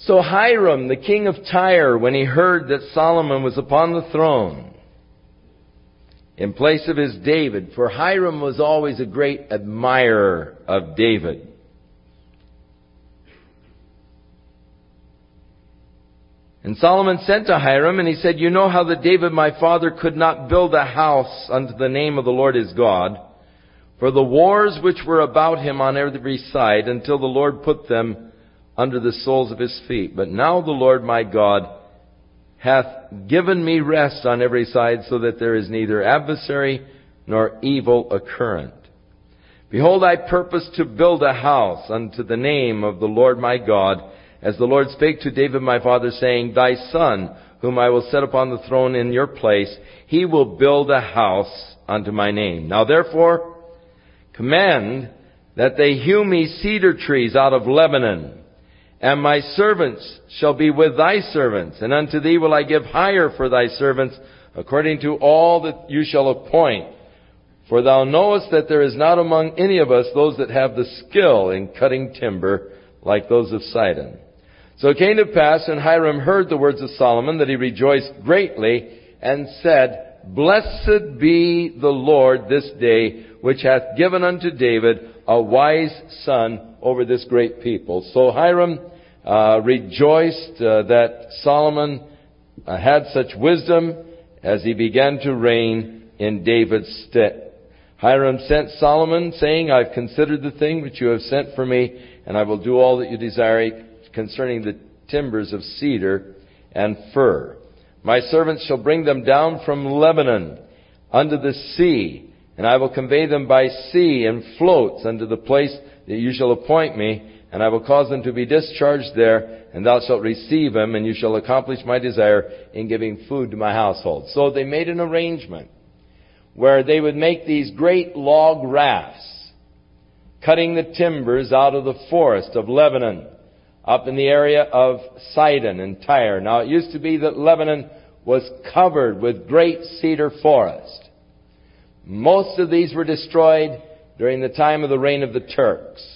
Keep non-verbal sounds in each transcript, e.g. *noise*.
So Hiram, the king of Tyre, when he heard that Solomon was upon the throne, in place of his David, for Hiram was always a great admirer of David. And Solomon sent to Hiram, and he said, You know how that David my father could not build a house unto the name of the Lord his God, for the wars which were about him on every side, until the Lord put them under the soles of his feet. But now the Lord my God hath given me rest on every side, so that there is neither adversary nor evil occurrent. Behold, I purpose to build a house unto the name of the Lord my God, as the Lord spake to David my father, saying, Thy son, whom I will set upon the throne in your place, he will build a house unto my name. Now therefore, command that they hew me cedar trees out of Lebanon, and my servants shall be with thy servants, and unto thee will I give hire for thy servants, according to all that you shall appoint. For thou knowest that there is not among any of us those that have the skill in cutting timber like those of Sidon. So it came to pass when Hiram heard the words of Solomon that he rejoiced greatly and said, Blessed be the Lord this day, which hath given unto David a wise son over this great people. So Hiram uh, rejoiced uh, that Solomon uh, had such wisdom as he began to reign in David's stead. Hiram sent Solomon, saying, I've considered the thing which you have sent for me, and I will do all that you desire concerning the timbers of cedar and fir. My servants shall bring them down from Lebanon unto the sea, and I will convey them by sea and floats unto the place that you shall appoint me, and I will cause them to be discharged there, and thou shalt receive them, and you shall accomplish my desire in giving food to my household. So they made an arrangement where they would make these great log rafts, cutting the timbers out of the forest of Lebanon up in the area of Sidon and Tyre. Now it used to be that Lebanon was covered with great cedar forest. Most of these were destroyed during the time of the reign of the Turks.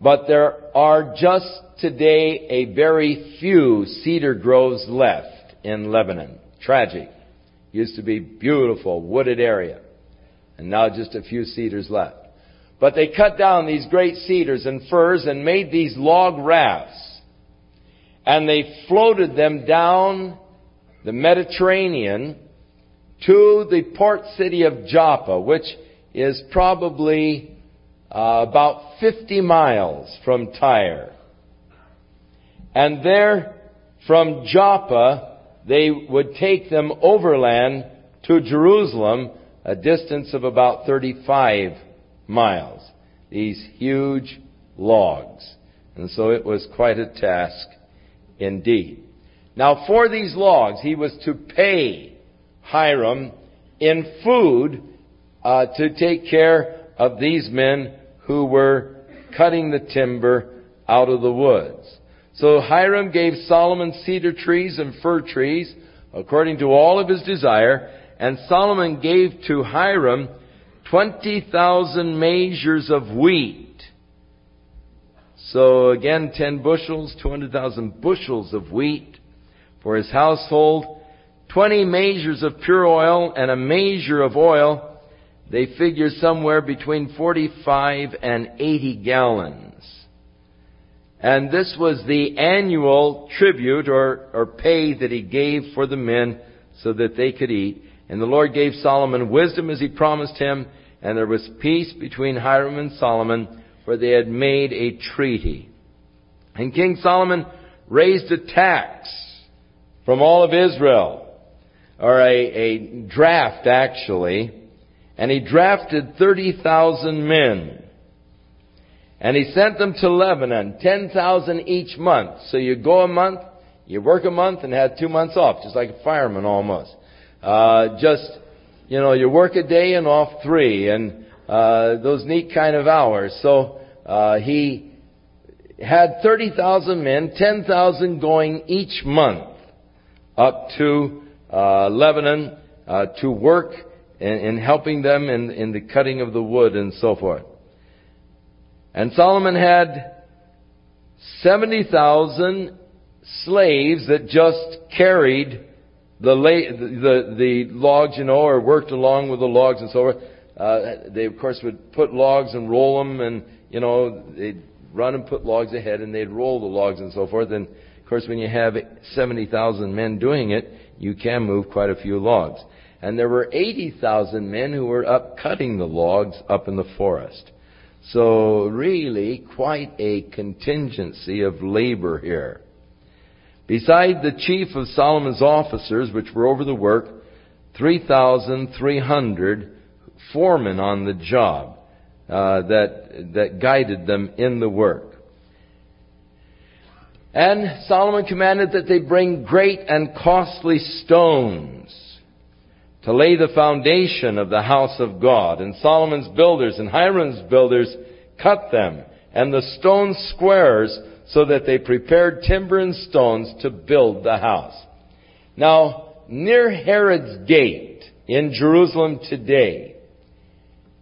But there are just today a very few cedar groves left in Lebanon. Tragic. Used to be beautiful, wooded area. And now just a few cedars left. But they cut down these great cedars and firs and made these log rafts. And they floated them down the Mediterranean to the port city of Joppa, which is probably uh, about 50 miles from Tyre. And there, from Joppa, they would take them overland to Jerusalem, a distance of about 35 miles. These huge logs. And so it was quite a task indeed. Now for these logs, he was to pay Hiram in food uh, to take care of these men who were cutting the timber out of the woods. So Hiram gave Solomon cedar trees and fir trees according to all of his desire, and Solomon gave to Hiram 20,000 measures of wheat. So again, 10 bushels, 200,000 bushels of wheat for his household, 20 measures of pure oil and a measure of oil. They figure somewhere between 45 and 80 gallons. And this was the annual tribute or, or pay that he gave for the men so that they could eat. And the Lord gave Solomon wisdom as he promised him, and there was peace between Hiram and Solomon, for they had made a treaty. And King Solomon raised a tax from all of Israel, or a, a draft actually, and he drafted 30,000 men. And he sent them to Lebanon, 10,000 each month. So you go a month, you work a month and have two months off, just like a fireman almost. Uh, just, you know, you work a day and off three, and uh, those neat kind of hours. So uh, he had 30,000 men, 10,000 going each month up to uh, Lebanon uh, to work in, in helping them in, in the cutting of the wood and so forth. And Solomon had 70,000 slaves that just carried the, la- the, the logs, you know, or worked along with the logs and so forth. Uh, they of course would put logs and roll them and, you know, they'd run and put logs ahead and they'd roll the logs and so forth. And of course when you have 70,000 men doing it, you can move quite a few logs. And there were 80,000 men who were up cutting the logs up in the forest. So really quite a contingency of labor here. Beside the chief of Solomon's officers, which were over the work, 3,300 foremen on the job uh, that, that guided them in the work. And Solomon commanded that they bring great and costly stones to lay the foundation of the house of God. And Solomon's builders and Hiram's builders cut them, and the stone squares so that they prepared timber and stones to build the house. Now, near Herod's gate in Jerusalem today,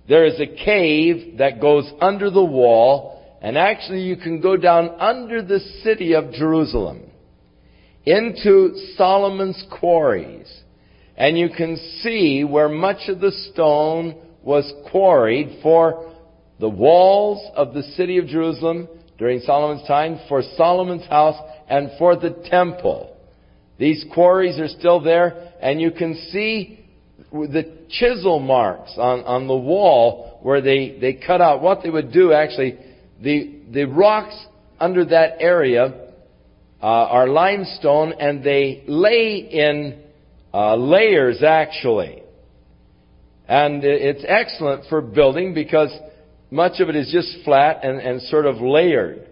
there is a cave that goes under the wall, and actually you can go down under the city of Jerusalem into Solomon's quarries, and you can see where much of the stone was quarried for the walls of the city of Jerusalem during Solomon's time, for Solomon's house, and for the temple. These quarries are still there, and you can see the chisel marks on, on the wall where they, they cut out. What they would do actually, the, the rocks under that area uh, are limestone, and they lay in uh, layers actually. And it's excellent for building because much of it is just flat and, and sort of layered.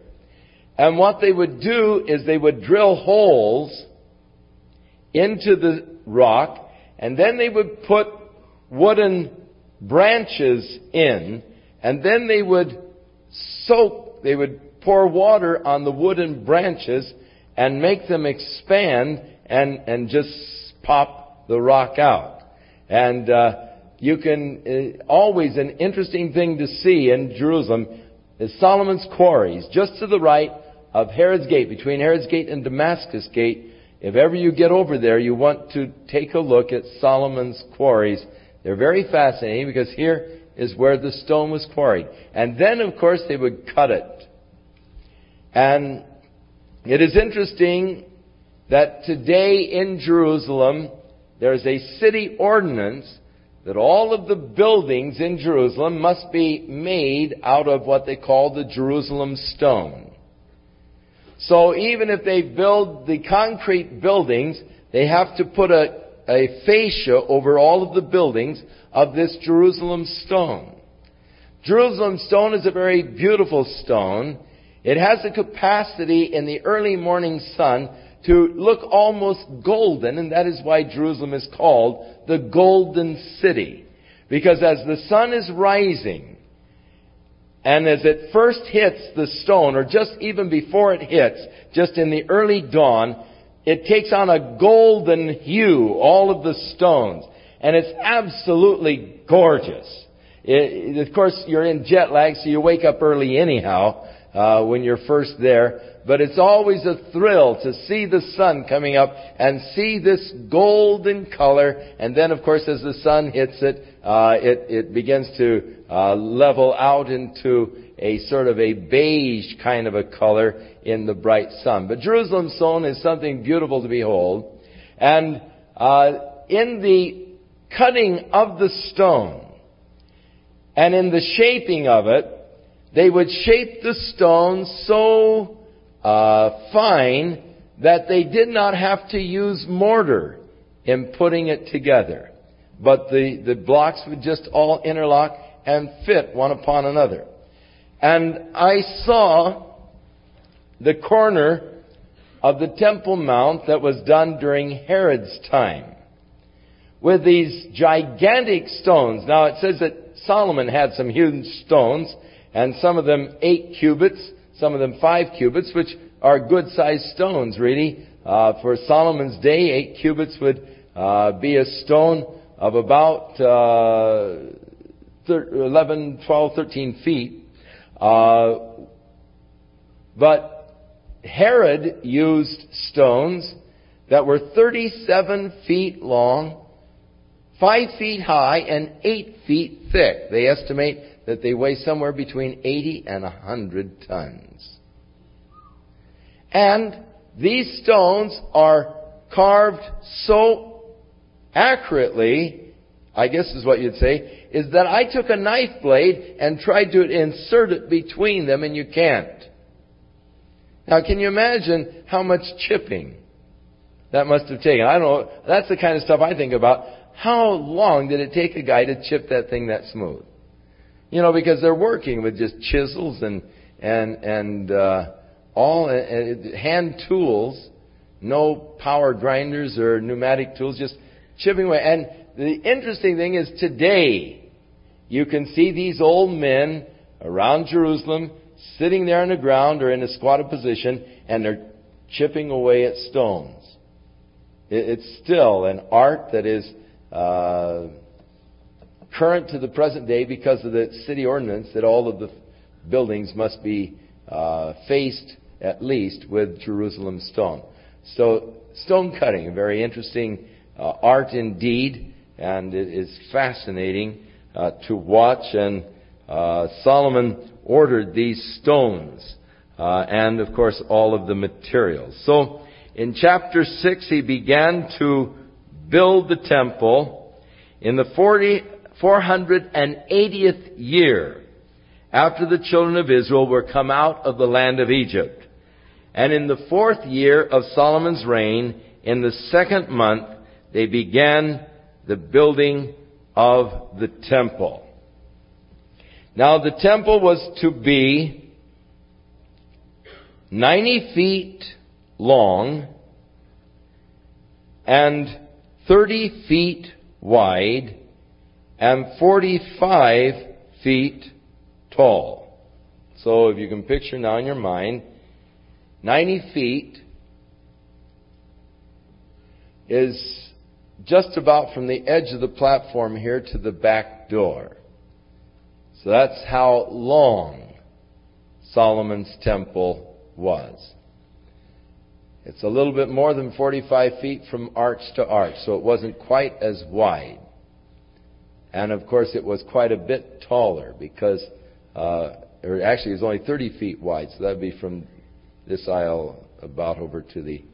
And what they would do is they would drill holes into the rock, and then they would put wooden branches in, and then they would soak, they would pour water on the wooden branches and make them expand and, and just pop the rock out. And, uh, you can, uh, always an interesting thing to see in Jerusalem is Solomon's quarries, just to the right of Herod's Gate, between Herod's Gate and Damascus Gate. If ever you get over there, you want to take a look at Solomon's quarries. They're very fascinating because here is where the stone was quarried. And then, of course, they would cut it. And it is interesting that today in Jerusalem, there's a city ordinance that all of the buildings in Jerusalem must be made out of what they call the Jerusalem stone. So even if they build the concrete buildings, they have to put a, a fascia over all of the buildings of this Jerusalem stone. Jerusalem stone is a very beautiful stone. It has the capacity in the early morning sun to look almost golden, and that is why Jerusalem is called the Golden City. Because as the sun is rising, and as it first hits the stone, or just even before it hits, just in the early dawn, it takes on a golden hue, all of the stones. And it's absolutely gorgeous. It, of course, you're in jet lag, so you wake up early anyhow, uh, when you're first there but it's always a thrill to see the sun coming up and see this golden color. And then, of course, as the sun hits it, uh, it, it begins to uh, level out into a sort of a beige kind of a color in the bright sun. But Jerusalem stone is something beautiful to behold. And uh, in the cutting of the stone and in the shaping of it, they would shape the stone so uh, fine that they did not have to use mortar in putting it together. But the, the blocks would just all interlock and fit one upon another. And I saw the corner of the Temple Mount that was done during Herod's time with these gigantic stones. Now it says that Solomon had some huge stones and some of them eight cubits some of them five cubits, which are good sized stones, really. Uh, for Solomon's day, eight cubits would uh, be a stone of about uh, 11, 12, 13 feet. Uh, but Herod used stones that were 37 feet long, 5 feet high, and 8 feet thick. They estimate that they weigh somewhere between 80 and 100 tons. And these stones are carved so accurately, I guess is what you'd say, is that I took a knife blade and tried to insert it between them and you can't. Now can you imagine how much chipping that must have taken? I don't know, that's the kind of stuff I think about. How long did it take a guy to chip that thing that smooth? You know, because they're working with just chisels and, and, and, uh, all uh, hand tools, no power grinders or pneumatic tools, just chipping away. And the interesting thing is today, you can see these old men around Jerusalem sitting there on the ground or in a squatted position and they're chipping away at stones. It's still an art that is uh, current to the present day because of the city ordinance that all of the buildings must be uh, faced at least with Jerusalem stone. So stone cutting, a very interesting uh, art indeed, and it is fascinating uh, to watch. And uh, Solomon ordered these stones, uh, and of course all of the materials. So in chapter six, he began to build the temple in the 40, 480th year after the children of Israel were come out of the land of Egypt. And in the fourth year of Solomon's reign, in the second month, they began the building of the temple. Now the temple was to be 90 feet long and 30 feet wide and 45 feet tall. So if you can picture now in your mind, 90 feet is just about from the edge of the platform here to the back door. So that's how long Solomon's temple was. It's a little bit more than 45 feet from arch to arch, so it wasn't quite as wide. And of course, it was quite a bit taller because, uh, or actually, it was only 30 feet wide, so that would be from this aisle about over to the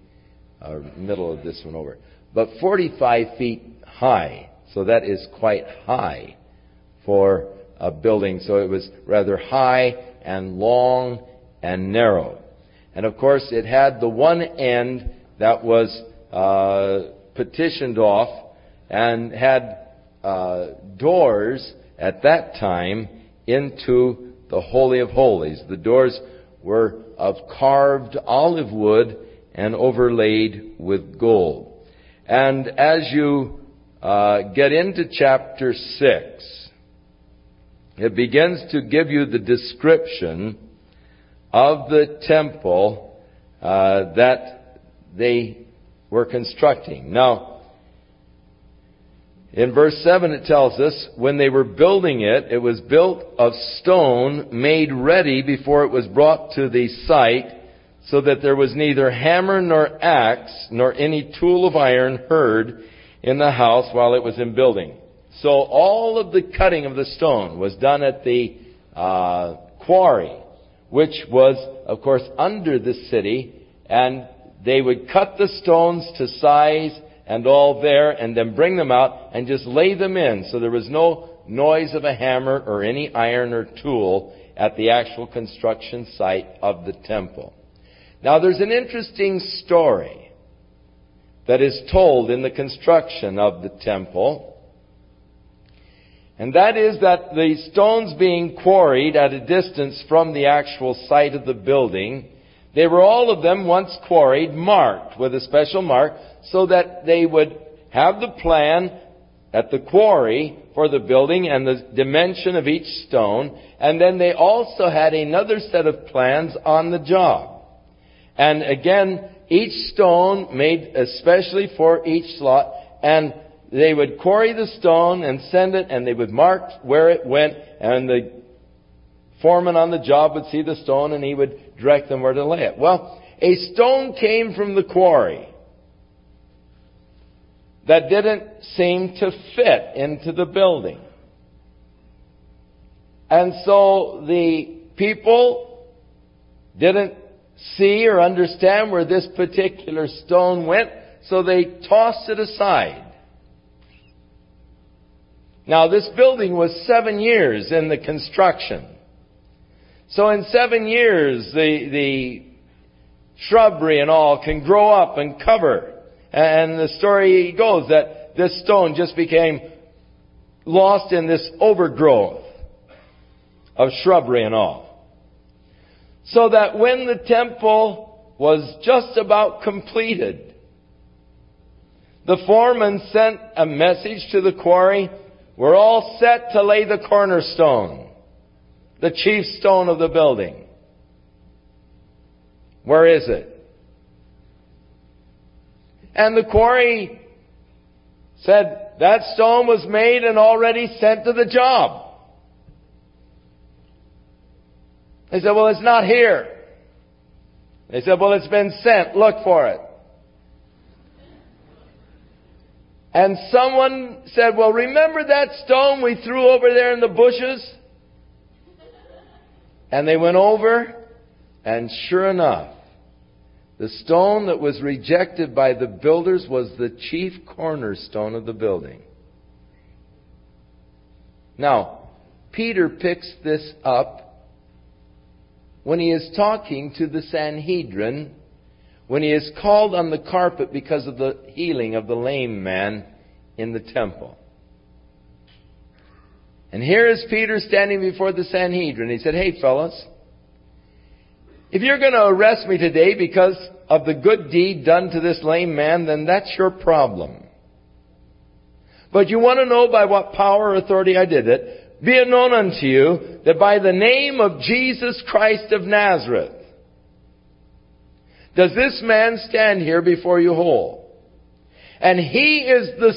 uh, middle of this one over. But 45 feet high, so that is quite high for a building. So it was rather high and long and narrow. And of course, it had the one end that was uh, petitioned off and had uh, doors at that time into the Holy of Holies. The doors were of carved olive wood and overlaid with gold. And as you uh, get into chapter 6, it begins to give you the description of the temple uh, that they were constructing. Now, in verse 7 it tells us, when they were building it, it was built of stone made ready before it was brought to the site, so that there was neither hammer nor axe nor any tool of iron heard in the house while it was in building. So all of the cutting of the stone was done at the uh, quarry, which was, of course, under the city, and they would cut the stones to size and all there and then bring them out and just lay them in. So there was no noise of a hammer or any iron or tool at the actual construction site of the temple. Now there's an interesting story that is told in the construction of the temple. And that is that the stones being quarried at a distance from the actual site of the building, they were all of them once quarried, marked with a special mark, so that they would have the plan at the quarry for the building and the dimension of each stone, and then they also had another set of plans on the job. And again, each stone made especially for each slot, and they would quarry the stone and send it, and they would mark where it went, and the foreman on the job would see the stone and he would direct them where to lay it. Well, a stone came from the quarry that didn't seem to fit into the building. And so the people didn't see or understand where this particular stone went, so they tossed it aside. Now this building was seven years in the construction. So in seven years, the, the shrubbery and all can grow up and cover. And the story goes that this stone just became lost in this overgrowth of shrubbery and all. So that when the temple was just about completed, the foreman sent a message to the quarry, we're all set to lay the cornerstone the chief stone of the building. Where is it? And the quarry said, that stone was made and already sent to the job. They said, well, it's not here. They said, well, it's been sent. Look for it. And someone said, well, remember that stone we threw over there in the bushes? And they went over, and sure enough, the stone that was rejected by the builders was the chief cornerstone of the building. Now, Peter picks this up when he is talking to the Sanhedrin, when he is called on the carpet because of the healing of the lame man in the temple. And here is Peter standing before the Sanhedrin. He said, Hey, fellas, if you're going to arrest me today because of the good deed done to this lame man, then that's your problem. But you want to know by what power or authority I did it? Be it known unto you that by the name of Jesus Christ of Nazareth, does this man stand here before you whole? And he is the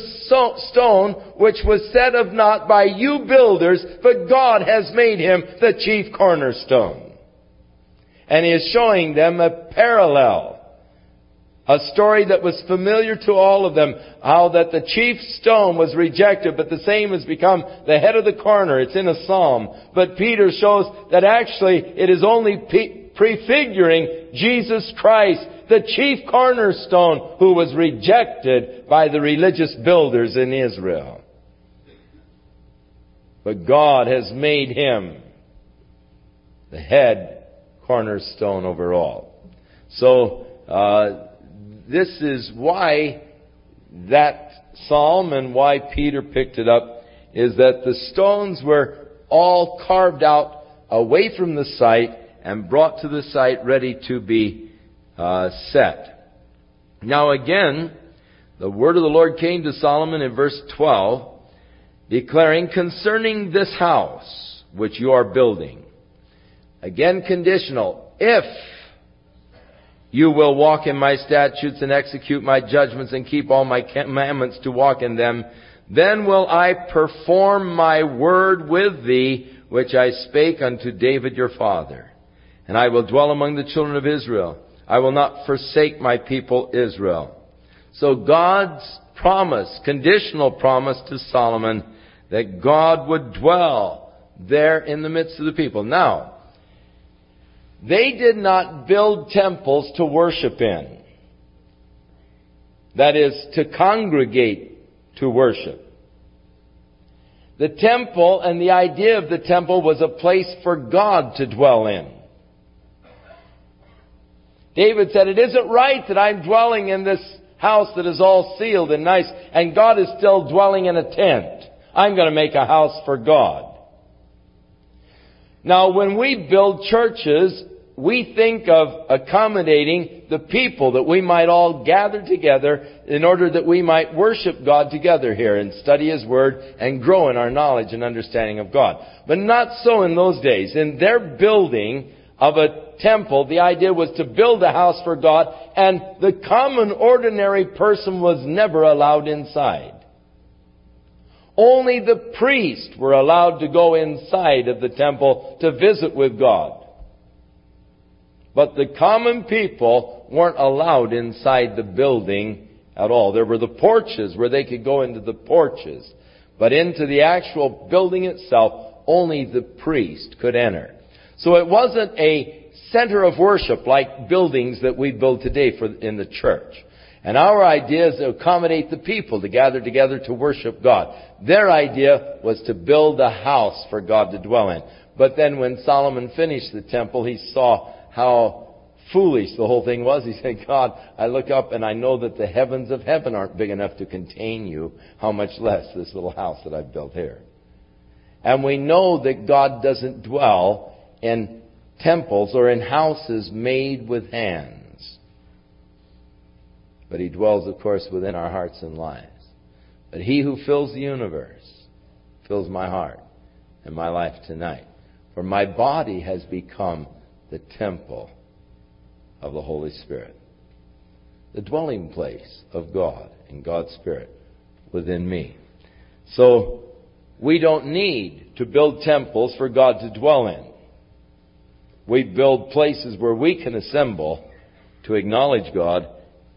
stone which was set of not by you builders, but God has made him the chief cornerstone. And he is showing them a parallel. A story that was familiar to all of them, how that the chief stone was rejected, but the same has become the head of the corner. It's in a psalm. But Peter shows that actually it is only prefiguring Jesus Christ the chief cornerstone who was rejected by the religious builders in Israel. But God has made him the head cornerstone over all. So, uh, this is why that psalm and why Peter picked it up is that the stones were all carved out away from the site and brought to the site ready to be uh, set. Now again, the word of the Lord came to Solomon in verse 12, declaring concerning this house which you are building. Again conditional. If you will walk in my statutes and execute my judgments and keep all my commandments to walk in them, then will I perform my word with thee, which I spake unto David your father. And I will dwell among the children of Israel I will not forsake my people Israel. So God's promise, conditional promise to Solomon that God would dwell there in the midst of the people. Now, they did not build temples to worship in. That is, to congregate to worship. The temple and the idea of the temple was a place for God to dwell in. David said, it isn't right that I'm dwelling in this house that is all sealed and nice, and God is still dwelling in a tent. I'm going to make a house for God. Now, when we build churches, we think of accommodating the people that we might all gather together in order that we might worship God together here and study His Word and grow in our knowledge and understanding of God. But not so in those days. In their building of a temple, the idea was to build a house for God, and the common ordinary person was never allowed inside. Only the priests were allowed to go inside of the temple to visit with God. But the common people weren't allowed inside the building at all. There were the porches where they could go into the porches. But into the actual building itself, only the priest could enter. So it wasn't a center of worship like buildings that we build today for, in the church. And our idea is to accommodate the people to gather together to worship God. Their idea was to build a house for God to dwell in. But then when Solomon finished the temple, he saw how foolish the whole thing was. He said, God, I look up and I know that the heavens of heaven aren't big enough to contain you. How much less this little house that I've built here. And we know that God doesn't dwell in temples or in houses made with hands. But He dwells, of course, within our hearts and lives. But He who fills the universe fills my heart and my life tonight. For my body has become the temple of the Holy Spirit. The dwelling place of God and God's Spirit within me. So, we don't need to build temples for God to dwell in. We build places where we can assemble to acknowledge God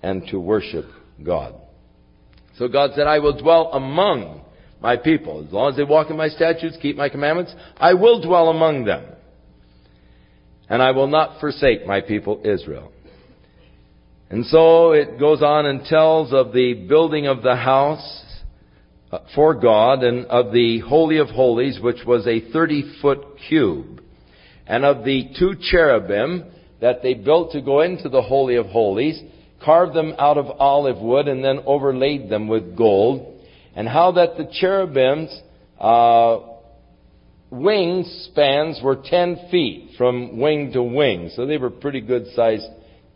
and to worship God. So God said, I will dwell among my people. As long as they walk in my statutes, keep my commandments, I will dwell among them. And I will not forsake my people Israel. And so it goes on and tells of the building of the house uh, for God and of the Holy of Holies, which was a 30 foot cube and of the two cherubim that they built to go into the Holy of Holies, carved them out of olive wood, and then overlaid them with gold, and how that the cherubims, uh, wing spans were 10 feet from wing to wing, so they were pretty good sized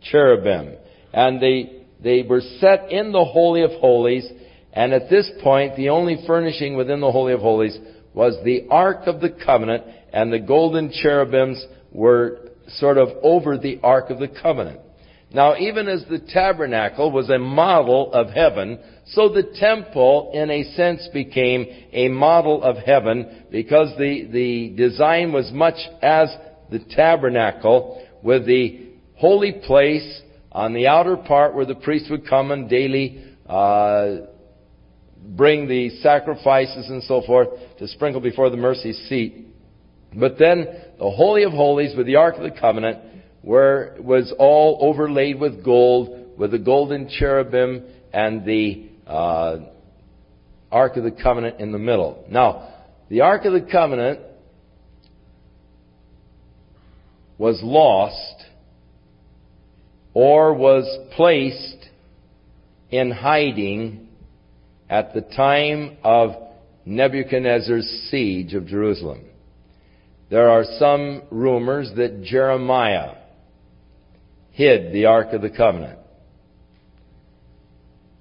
cherubim. And they, they were set in the Holy of Holies, and at this point, the only furnishing within the Holy of Holies was the Ark of the Covenant, and the golden cherubims were sort of over the Ark of the Covenant. Now, even as the tabernacle was a model of heaven, so the temple, in a sense, became a model of heaven because the, the design was much as the tabernacle with the holy place on the outer part where the priest would come and daily uh, bring the sacrifices and so forth to sprinkle before the mercy seat. But then the Holy of Holies with the Ark of the Covenant where was all overlaid with gold, with the golden cherubim and the uh, Ark of the Covenant in the middle. Now, the Ark of the Covenant was lost or was placed in hiding at the time of Nebuchadnezzar's siege of Jerusalem. There are some rumors that Jeremiah hid the Ark of the Covenant.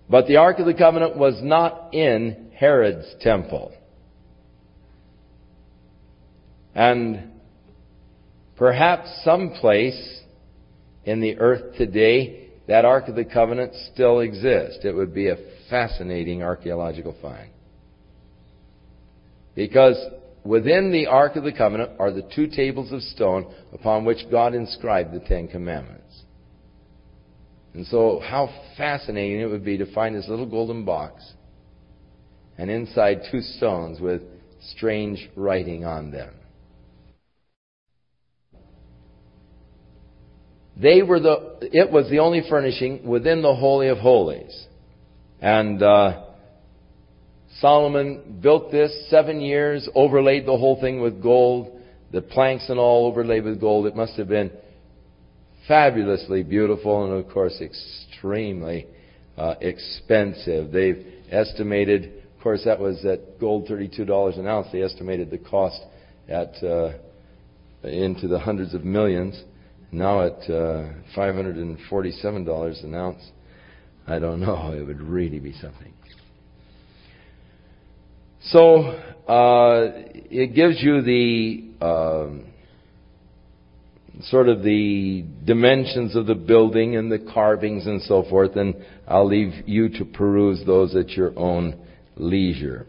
But the Ark of the Covenant was not in Herod's temple. And perhaps someplace in the earth today, that Ark of the Covenant still exists. It would be a fascinating archaeological find. Because within the Ark of the Covenant are the two tables of stone upon which God inscribed the Ten Commandments. And so, how fascinating it would be to find this little golden box and inside two stones with strange writing on them. They were the, it was the only furnishing within the Holy of Holies. And, uh, Solomon built this seven years, overlaid the whole thing with gold, the planks and all overlaid with gold. It must have been fabulously beautiful and, of course, extremely uh, expensive. They've estimated, of course, that was at gold $32 an ounce. They estimated the cost at uh, into the hundreds of millions. Now at uh, $547 an ounce, I don't know. It would really be something. So uh, it gives you the um, sort of the dimensions of the building and the carvings and so forth, and I'll leave you to peruse those at your own leisure.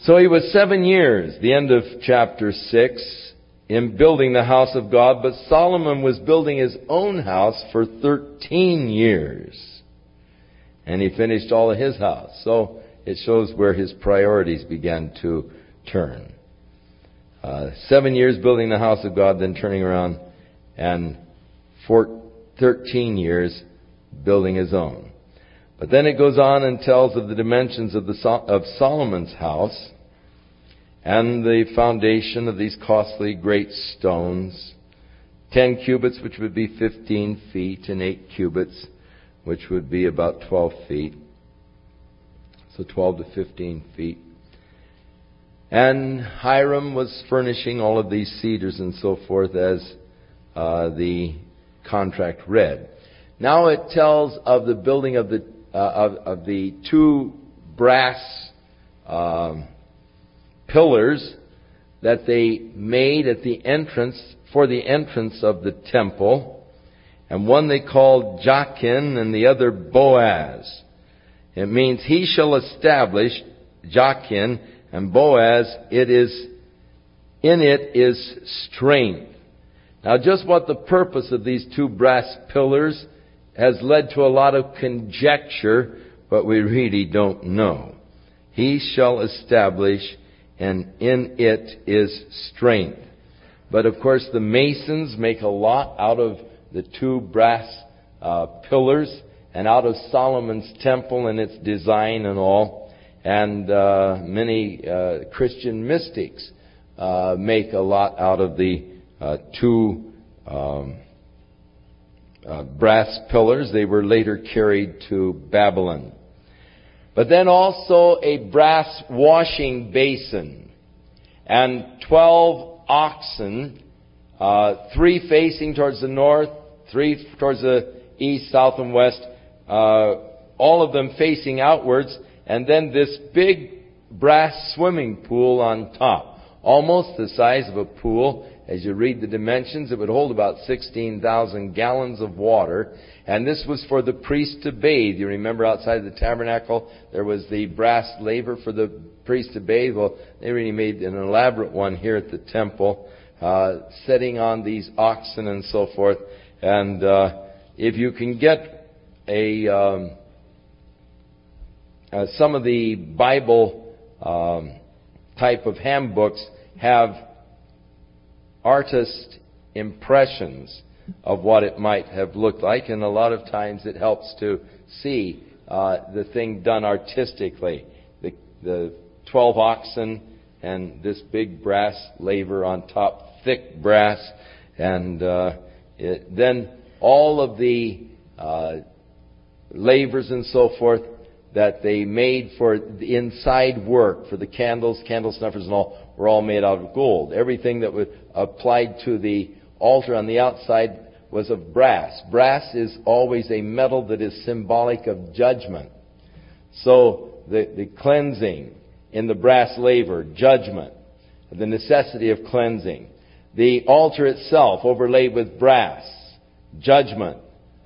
So he was seven years, the end of chapter six, in building the house of God, but Solomon was building his own house for 13 years. And he finished all of his house. So it shows where his priorities began to turn. Uh, seven years building the house of God, then turning around, and four, 13 years building his own. But then it goes on and tells of the dimensions of, the, of Solomon's house and the foundation of these costly great stones. Ten cubits, which would be 15 feet, and eight cubits, which would be about 12 feet. So 12 to 15 feet. And Hiram was furnishing all of these cedars and so forth as uh, the contract read. Now it tells of the building of the uh, of, of, the two brass um, pillars that they made at the entrance for the entrance of the temple, and one they called Jachin and the other Boaz. It means he shall establish Jachin and Boaz, it is, in it is strength. Now just what the purpose of these two brass pillars has led to a lot of conjecture, but we really don't know. He shall establish, and in it is strength. But of course the masons make a lot out of the two brass uh, pillars and out of Solomon's temple and its design and all and uh, many uh, Christian mystics uh, make a lot out of the uh, two um, uh, brass pillars. They were later carried to Babylon. But then also a brass washing basin and 12 oxen, uh, three facing towards the north, three towards the east, south, and west, all of them facing outwards and then this big brass swimming pool on top, almost the size of a pool. As you read the dimensions, it would hold about 16,000 gallons of water. And this was for the priest to bathe. You remember outside the tabernacle, there was the brass laver for the priest to bathe. Well, they really made an elaborate one here at the temple, uh, setting on these oxen and so forth. And uh, if you can get a um, uh, some of the Bible um, type of handbooks have artist impressions of what it might have looked like, and a lot of times it helps to see uh, the thing done artistically. The, the 12 oxen and this big brass laver on top, thick brass, and uh, it, then all of the uh, lavers and so forth that they made for the inside work, for the candles, candle snuffers and all, were all made out of gold. Everything that was applied to the altar on the outside was of brass. Brass is always a metal that is symbolic of judgment. So the, the cleansing in the brass laver, judgment, the necessity of cleansing. The altar itself overlaid with brass, judgment,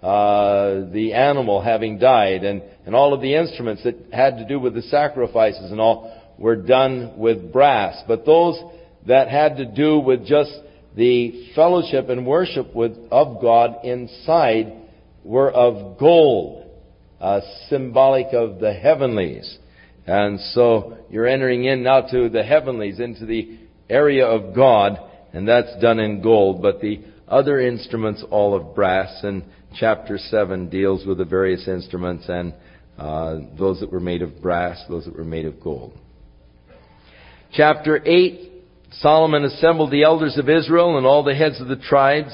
uh, the animal having died, and, and all of the instruments that had to do with the sacrifices and all were done with brass. But those that had to do with just the fellowship and worship with, of God inside were of gold, uh, symbolic of the heavenlies. And so you're entering in now to the heavenlies, into the area of God, and that's done in gold. But the other instruments all of brass, and chapter 7 deals with the various instruments and uh, those that were made of brass, those that were made of gold. Chapter 8, Solomon assembled the elders of Israel and all the heads of the tribes,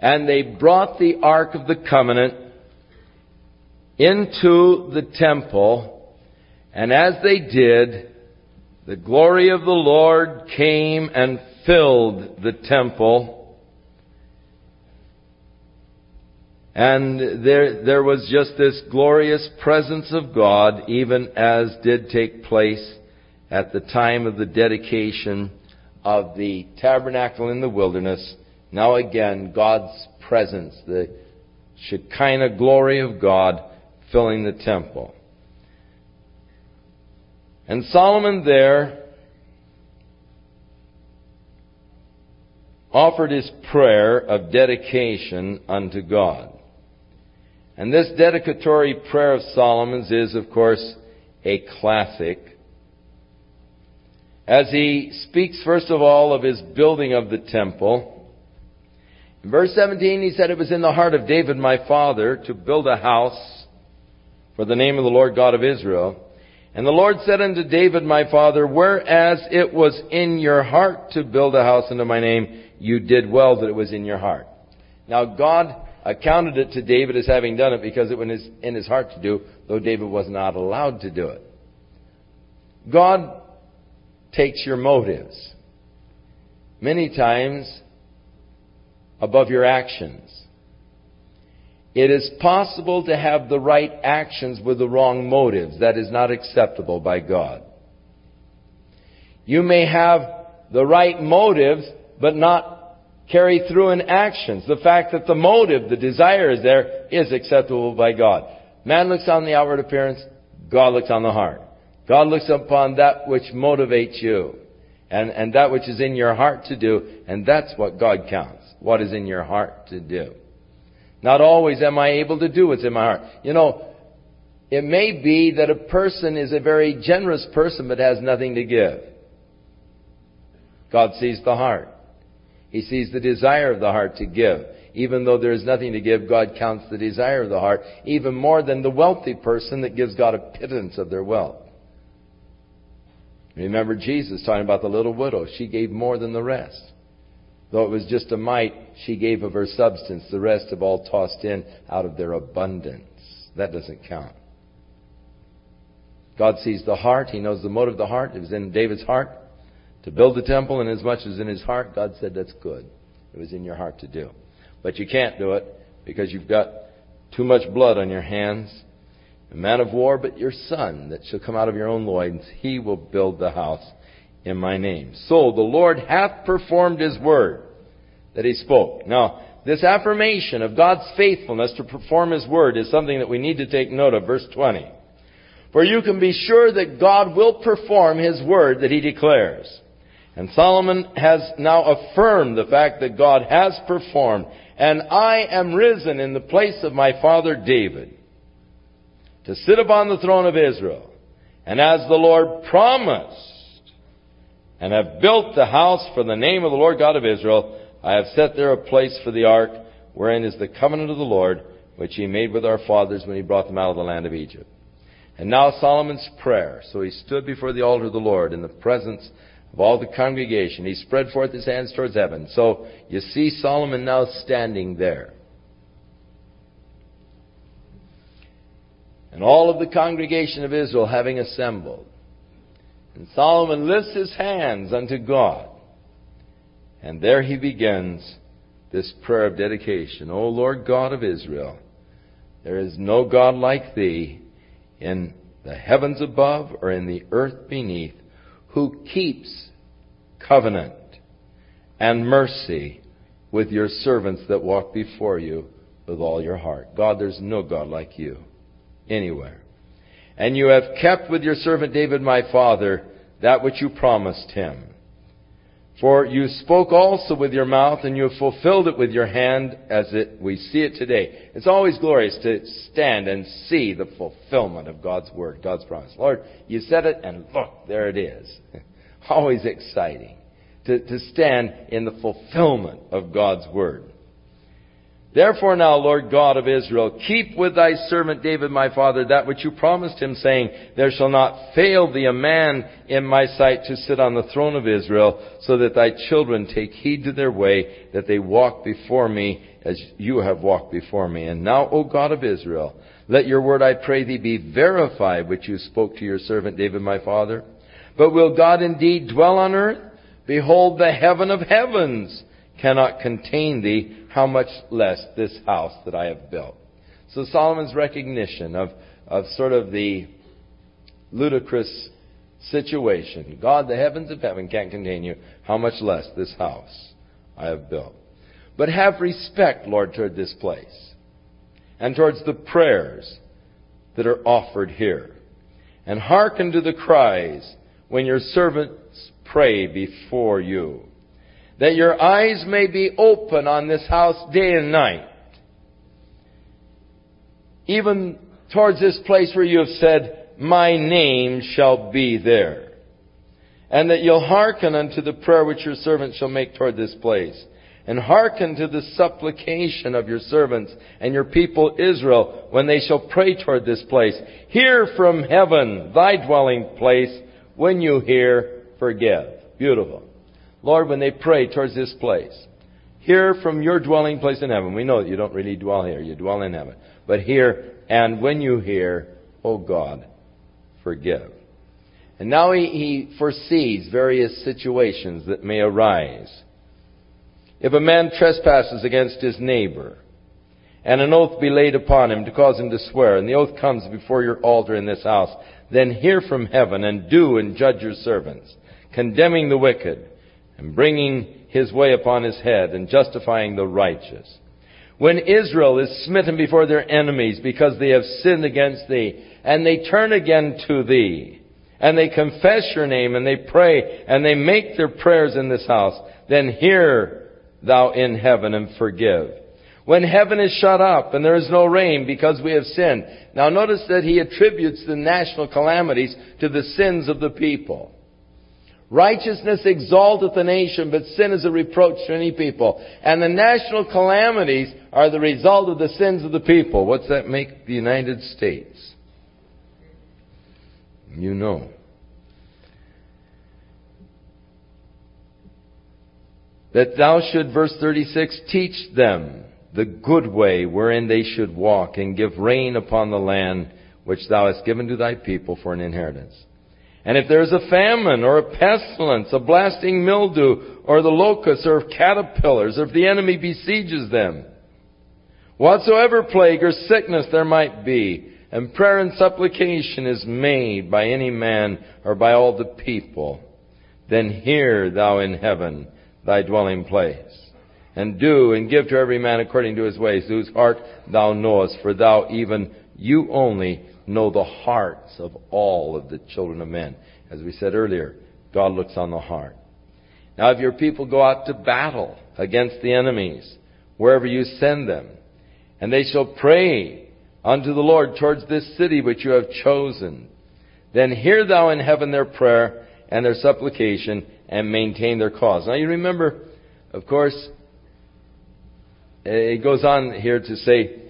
and they brought the Ark of the Covenant into the temple, and as they did, the glory of the Lord came and filled the temple. And there, there was just this glorious presence of God, even as did take place at the time of the dedication of the tabernacle in the wilderness. Now again, God's presence, the Shekinah glory of God filling the temple. And Solomon there offered his prayer of dedication unto God. And this dedicatory prayer of Solomon's is, of course, a classic. As he speaks, first of all, of his building of the temple. In verse 17, he said, It was in the heart of David my father to build a house for the name of the Lord God of Israel. And the Lord said unto David my father, Whereas it was in your heart to build a house unto my name, you did well that it was in your heart. Now God accounted it to David as having done it because it was in his heart to do, though David was not allowed to do it. God takes your motives many times above your actions. It is possible to have the right actions with the wrong motives. That is not acceptable by God. You may have the right motives, but not carry through in actions. The fact that the motive, the desire is there, is acceptable by God. Man looks on the outward appearance, God looks on the heart. God looks upon that which motivates you and, and that which is in your heart to do, and that's what God counts. What is in your heart to do. Not always am I able to do what's in my heart. You know, it may be that a person is a very generous person but has nothing to give. God sees the heart. He sees the desire of the heart to give. Even though there is nothing to give, God counts the desire of the heart even more than the wealthy person that gives God a pittance of their wealth. Remember Jesus talking about the little widow. She gave more than the rest. Though it was just a mite, she gave of her substance. The rest have all tossed in out of their abundance. That doesn't count. God sees the heart. He knows the motive of the heart. It was in David's heart to build the temple, and as much as in his heart, God said, That's good. It was in your heart to do. But you can't do it because you've got too much blood on your hands. A man of war, but your son that shall come out of your own loins, he will build the house in my name. So the Lord hath performed his word that he spoke. Now, this affirmation of God's faithfulness to perform his word is something that we need to take note of. Verse 20. For you can be sure that God will perform his word that he declares. And Solomon has now affirmed the fact that God has performed, and I am risen in the place of my father David to sit upon the throne of Israel. And as the Lord promised, and have built the house for the name of the Lord God of Israel, I have set there a place for the ark, wherein is the covenant of the Lord, which he made with our fathers when he brought them out of the land of Egypt. And now Solomon's prayer. So he stood before the altar of the Lord in the presence of all the congregation. He spread forth his hands towards heaven. So you see Solomon now standing there. And all of the congregation of Israel having assembled. And Solomon lifts his hands unto God. And there he begins this prayer of dedication. O Lord God of Israel, there is no God like thee in the heavens above or in the earth beneath who keeps covenant and mercy with your servants that walk before you with all your heart. God, there's no God like you anywhere. And you have kept with your servant David my father that which you promised him. For you spoke also with your mouth, and you have fulfilled it with your hand, as it, we see it today. It's always glorious to stand and see the fulfillment of God's word, God's promise. Lord, you said it, and look, there it is. *laughs* always exciting to, to stand in the fulfillment of God's word. Therefore now, Lord God of Israel, keep with thy servant David my father that which you promised him, saying, There shall not fail thee a man in my sight to sit on the throne of Israel, so that thy children take heed to their way, that they walk before me as you have walked before me. And now, O God of Israel, let your word, I pray thee, be verified, which you spoke to your servant David my father. But will God indeed dwell on earth? Behold, the heaven of heavens cannot contain thee how much less this house that I have built. So Solomon's recognition of, of sort of the ludicrous situation. God, the heavens of heaven can't contain you. How much less this house I have built. But have respect, Lord, toward this place and towards the prayers that are offered here. And hearken to the cries when your servants pray before you. That your eyes may be open on this house day and night. Even towards this place where you have said, my name shall be there. And that you'll hearken unto the prayer which your servant shall make toward this place. And hearken to the supplication of your servants and your people Israel when they shall pray toward this place. Hear from heaven, thy dwelling place. When you hear, forgive. Beautiful. Lord, when they pray towards this place, hear from your dwelling place in heaven. We know that you don't really dwell here, you dwell in heaven. But hear, and when you hear, O God, forgive. And now he, he foresees various situations that may arise. If a man trespasses against his neighbor, and an oath be laid upon him to cause him to swear, and the oath comes before your altar in this house, then hear from heaven and do and judge your servants, condemning the wicked, and bringing his way upon his head, and justifying the righteous. When Israel is smitten before their enemies because they have sinned against thee, and they turn again to thee, and they confess your name, and they pray, and they make their prayers in this house, then hear thou in heaven and forgive. When heaven is shut up and there is no rain because we have sinned. Now notice that he attributes the national calamities to the sins of the people. Righteousness exalteth a nation, but sin is a reproach to any people. And the national calamities are the result of the sins of the people. What's that make the United States? You know. that thou should, verse 36, teach them the good way wherein they should walk, and give rain upon the land which thou hast given to thy people for an inheritance. And if there is a famine, or a pestilence, a blasting mildew, or the locusts, or caterpillars, or if the enemy besieges them, whatsoever plague or sickness there might be, and prayer and supplication is made by any man or by all the people, then hear thou in heaven thy dwelling place. And do and give to every man according to his ways, whose heart thou knowest, for thou even, you only, know the hearts of all of the children of men. As we said earlier, God looks on the heart. Now if your people go out to battle against the enemies, wherever you send them, and they shall pray unto the Lord towards this city which you have chosen, then hear thou in heaven their prayer and their supplication, and maintain their cause. Now you remember, of course, it goes on here to say,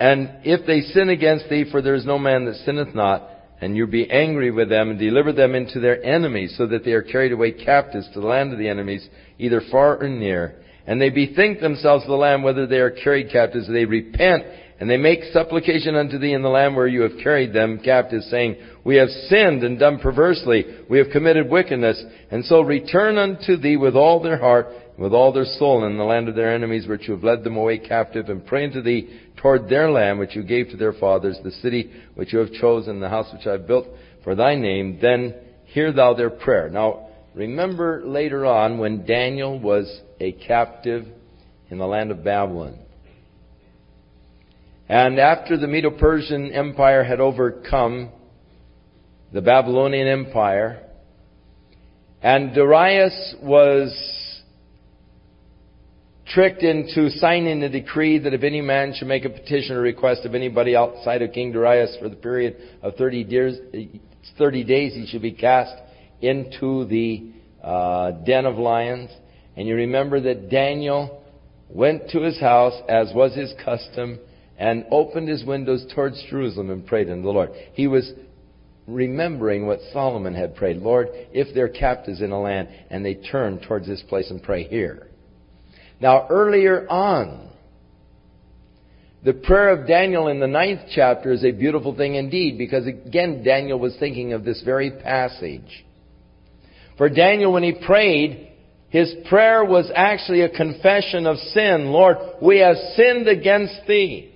and if they sin against thee, for there is no man that sinneth not, and you be angry with them and deliver them into their enemies, so that they are carried away captives to the land of the enemies, either far or near, and they bethink themselves of the land whether they are carried captives, they repent and they make supplication unto thee in the land where you have carried them captives, saying, We have sinned and done perversely. We have committed wickedness. And so return unto thee with all their heart, with all their soul in the land of their enemies, which you have led them away captive, and pray unto thee toward their land, which you gave to their fathers, the city which you have chosen, the house which I have built for thy name. Then hear thou their prayer. Now, remember later on when Daniel was a captive in the land of Babylon. And after the Medo-Persian Empire had overcome the Babylonian Empire, and Darius was tricked into signing a decree that if any man should make a petition or request of anybody outside of King Darius for the period of 30 years, 30 days, he should be cast into the uh, den of lions. And you remember that Daniel went to his house, as was his custom, and opened his windows towards Jerusalem and prayed unto the Lord. He was remembering what Solomon had prayed. Lord, if they're captives in a land and they turn towards this place and pray here. Now earlier on, the prayer of Daniel in the ninth chapter is a beautiful thing indeed because again Daniel was thinking of this very passage. For Daniel when he prayed, his prayer was actually a confession of sin. Lord, we have sinned against thee.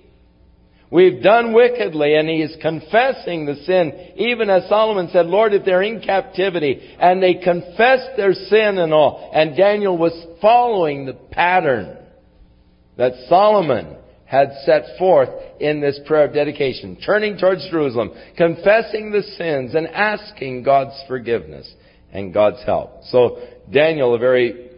We've done wickedly, and he is confessing the sin, even as Solomon said, Lord, if they're in captivity, and they confessed their sin and all, and Daniel was following the pattern that Solomon had set forth in this prayer of dedication, turning towards Jerusalem, confessing the sins, and asking God's forgiveness and God's help. So, Daniel, a very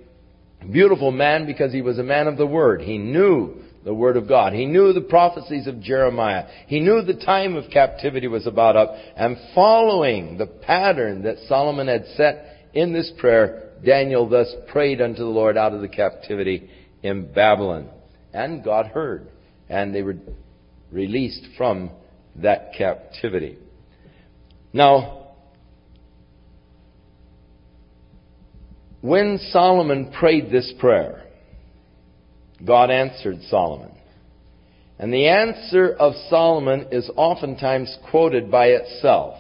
beautiful man because he was a man of the Word. He knew the Word of God. He knew the prophecies of Jeremiah. He knew the time of captivity was about up. And following the pattern that Solomon had set in this prayer, Daniel thus prayed unto the Lord out of the captivity in Babylon. And God heard. And they were released from that captivity. Now, when Solomon prayed this prayer, God answered Solomon. And the answer of Solomon is oftentimes quoted by itself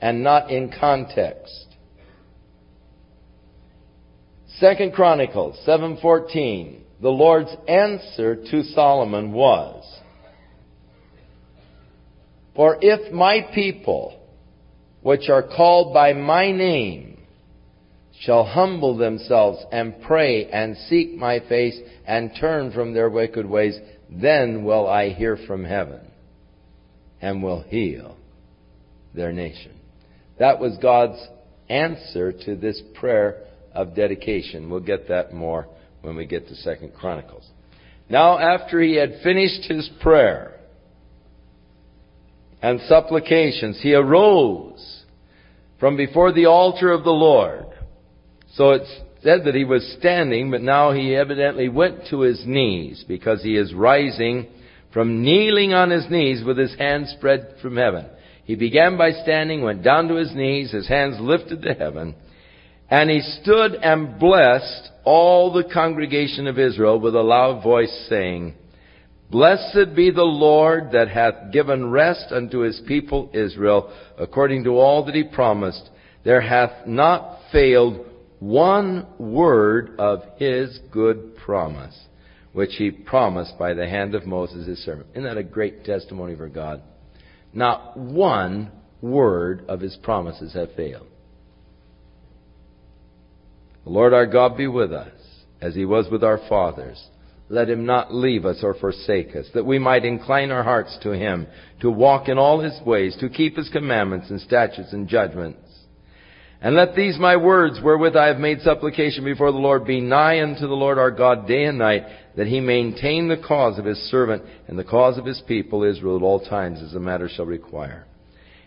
and not in context. Second Chronicles 7:14 The Lord's answer to Solomon was For if my people which are called by my name shall humble themselves and pray and seek my face and turn from their wicked ways, then will I hear from heaven and will heal their nation. That was God's answer to this prayer of dedication. We'll get that more when we get to Second Chronicles. Now, after he had finished his prayer and supplications, he arose from before the altar of the Lord so it said that he was standing, but now he evidently went to his knees because he is rising from kneeling on his knees with his hands spread from heaven. He began by standing, went down to his knees, his hands lifted to heaven, and he stood and blessed all the congregation of Israel with a loud voice saying, Blessed be the Lord that hath given rest unto his people Israel, according to all that he promised. There hath not failed one word of his good promise, which he promised by the hand of Moses his servant. Isn't that a great testimony for God? Not one word of his promises have failed. The Lord our God be with us, as he was with our fathers. Let him not leave us or forsake us, that we might incline our hearts to him, to walk in all his ways, to keep his commandments and statutes and judgments and let these my words, wherewith I have made supplication before the Lord, be nigh unto the Lord our God day and night, that he maintain the cause of his servant and the cause of his people Israel at all times, as the matter shall require.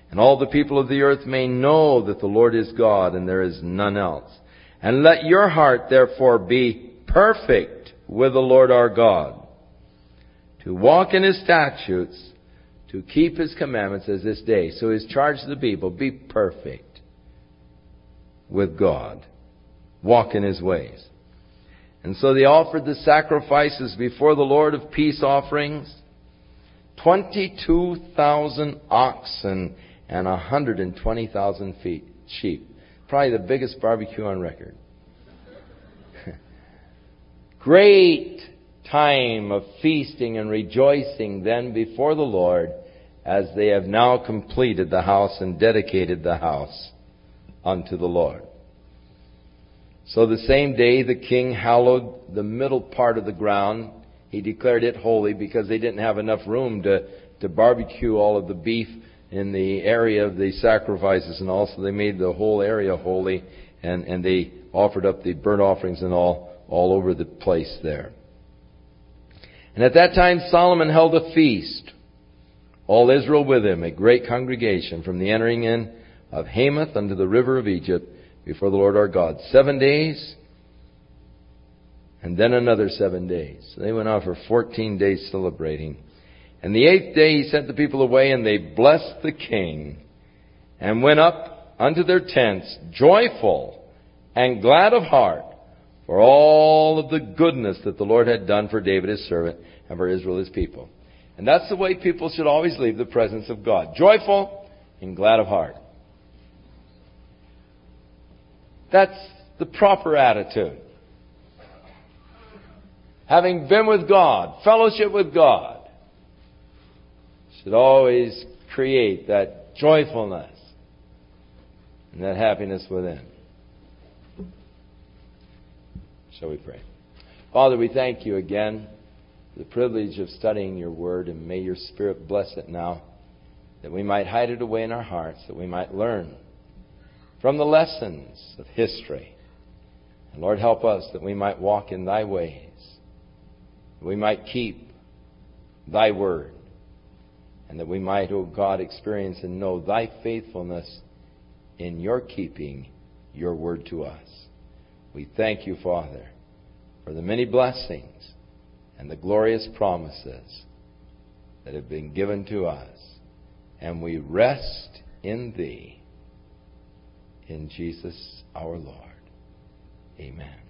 And all the people of the earth may know that the Lord is God, and there is none else. And let your heart therefore be perfect with the Lord our God, to walk in his statutes, to keep his commandments as this day. So his charge to the people, be perfect with God. Walk in His ways. And so they offered the sacrifices before the Lord of peace offerings. 22,000 oxen and 120,000 feet, sheep. Probably the biggest barbecue on record. *laughs* Great time of feasting and rejoicing then before the Lord as they have now completed the house and dedicated the house unto the Lord. So the same day the king hallowed the middle part of the ground. He declared it holy because they didn't have enough room to, to barbecue all of the beef in the area of the sacrifices and also they made the whole area holy and, and they offered up the burnt offerings and all, all over the place there. And at that time Solomon held a feast, all Israel with him, a great congregation from the entering in of Hamath unto the river of Egypt before the Lord our God. Seven days, and then another seven days. So they went out for 14 days celebrating. And the eighth day he sent the people away, and they blessed the king, and went up unto their tents, joyful and glad of heart, for all of the goodness that the Lord had done for David his servant, and for Israel his people. And that's the way people should always leave the presence of God. Joyful and glad of heart. That's the proper attitude. Having been with God, fellowship with God, should always create that joyfulness and that happiness within. Shall we pray? Father, we thank you again for the privilege of studying your word, and may your Spirit bless it now, that we might hide it away in our hearts, that we might learn from the lessons of history And Lord, help us that we might walk in thy ways. That we might keep thy word. And that we might, O oh God, experience and know thy faithfulness in your keeping your word to us. We thank you, Father, for the many blessings and the glorious promises that have been given to us. And we rest in thee. In Jesus our Lord. Amen.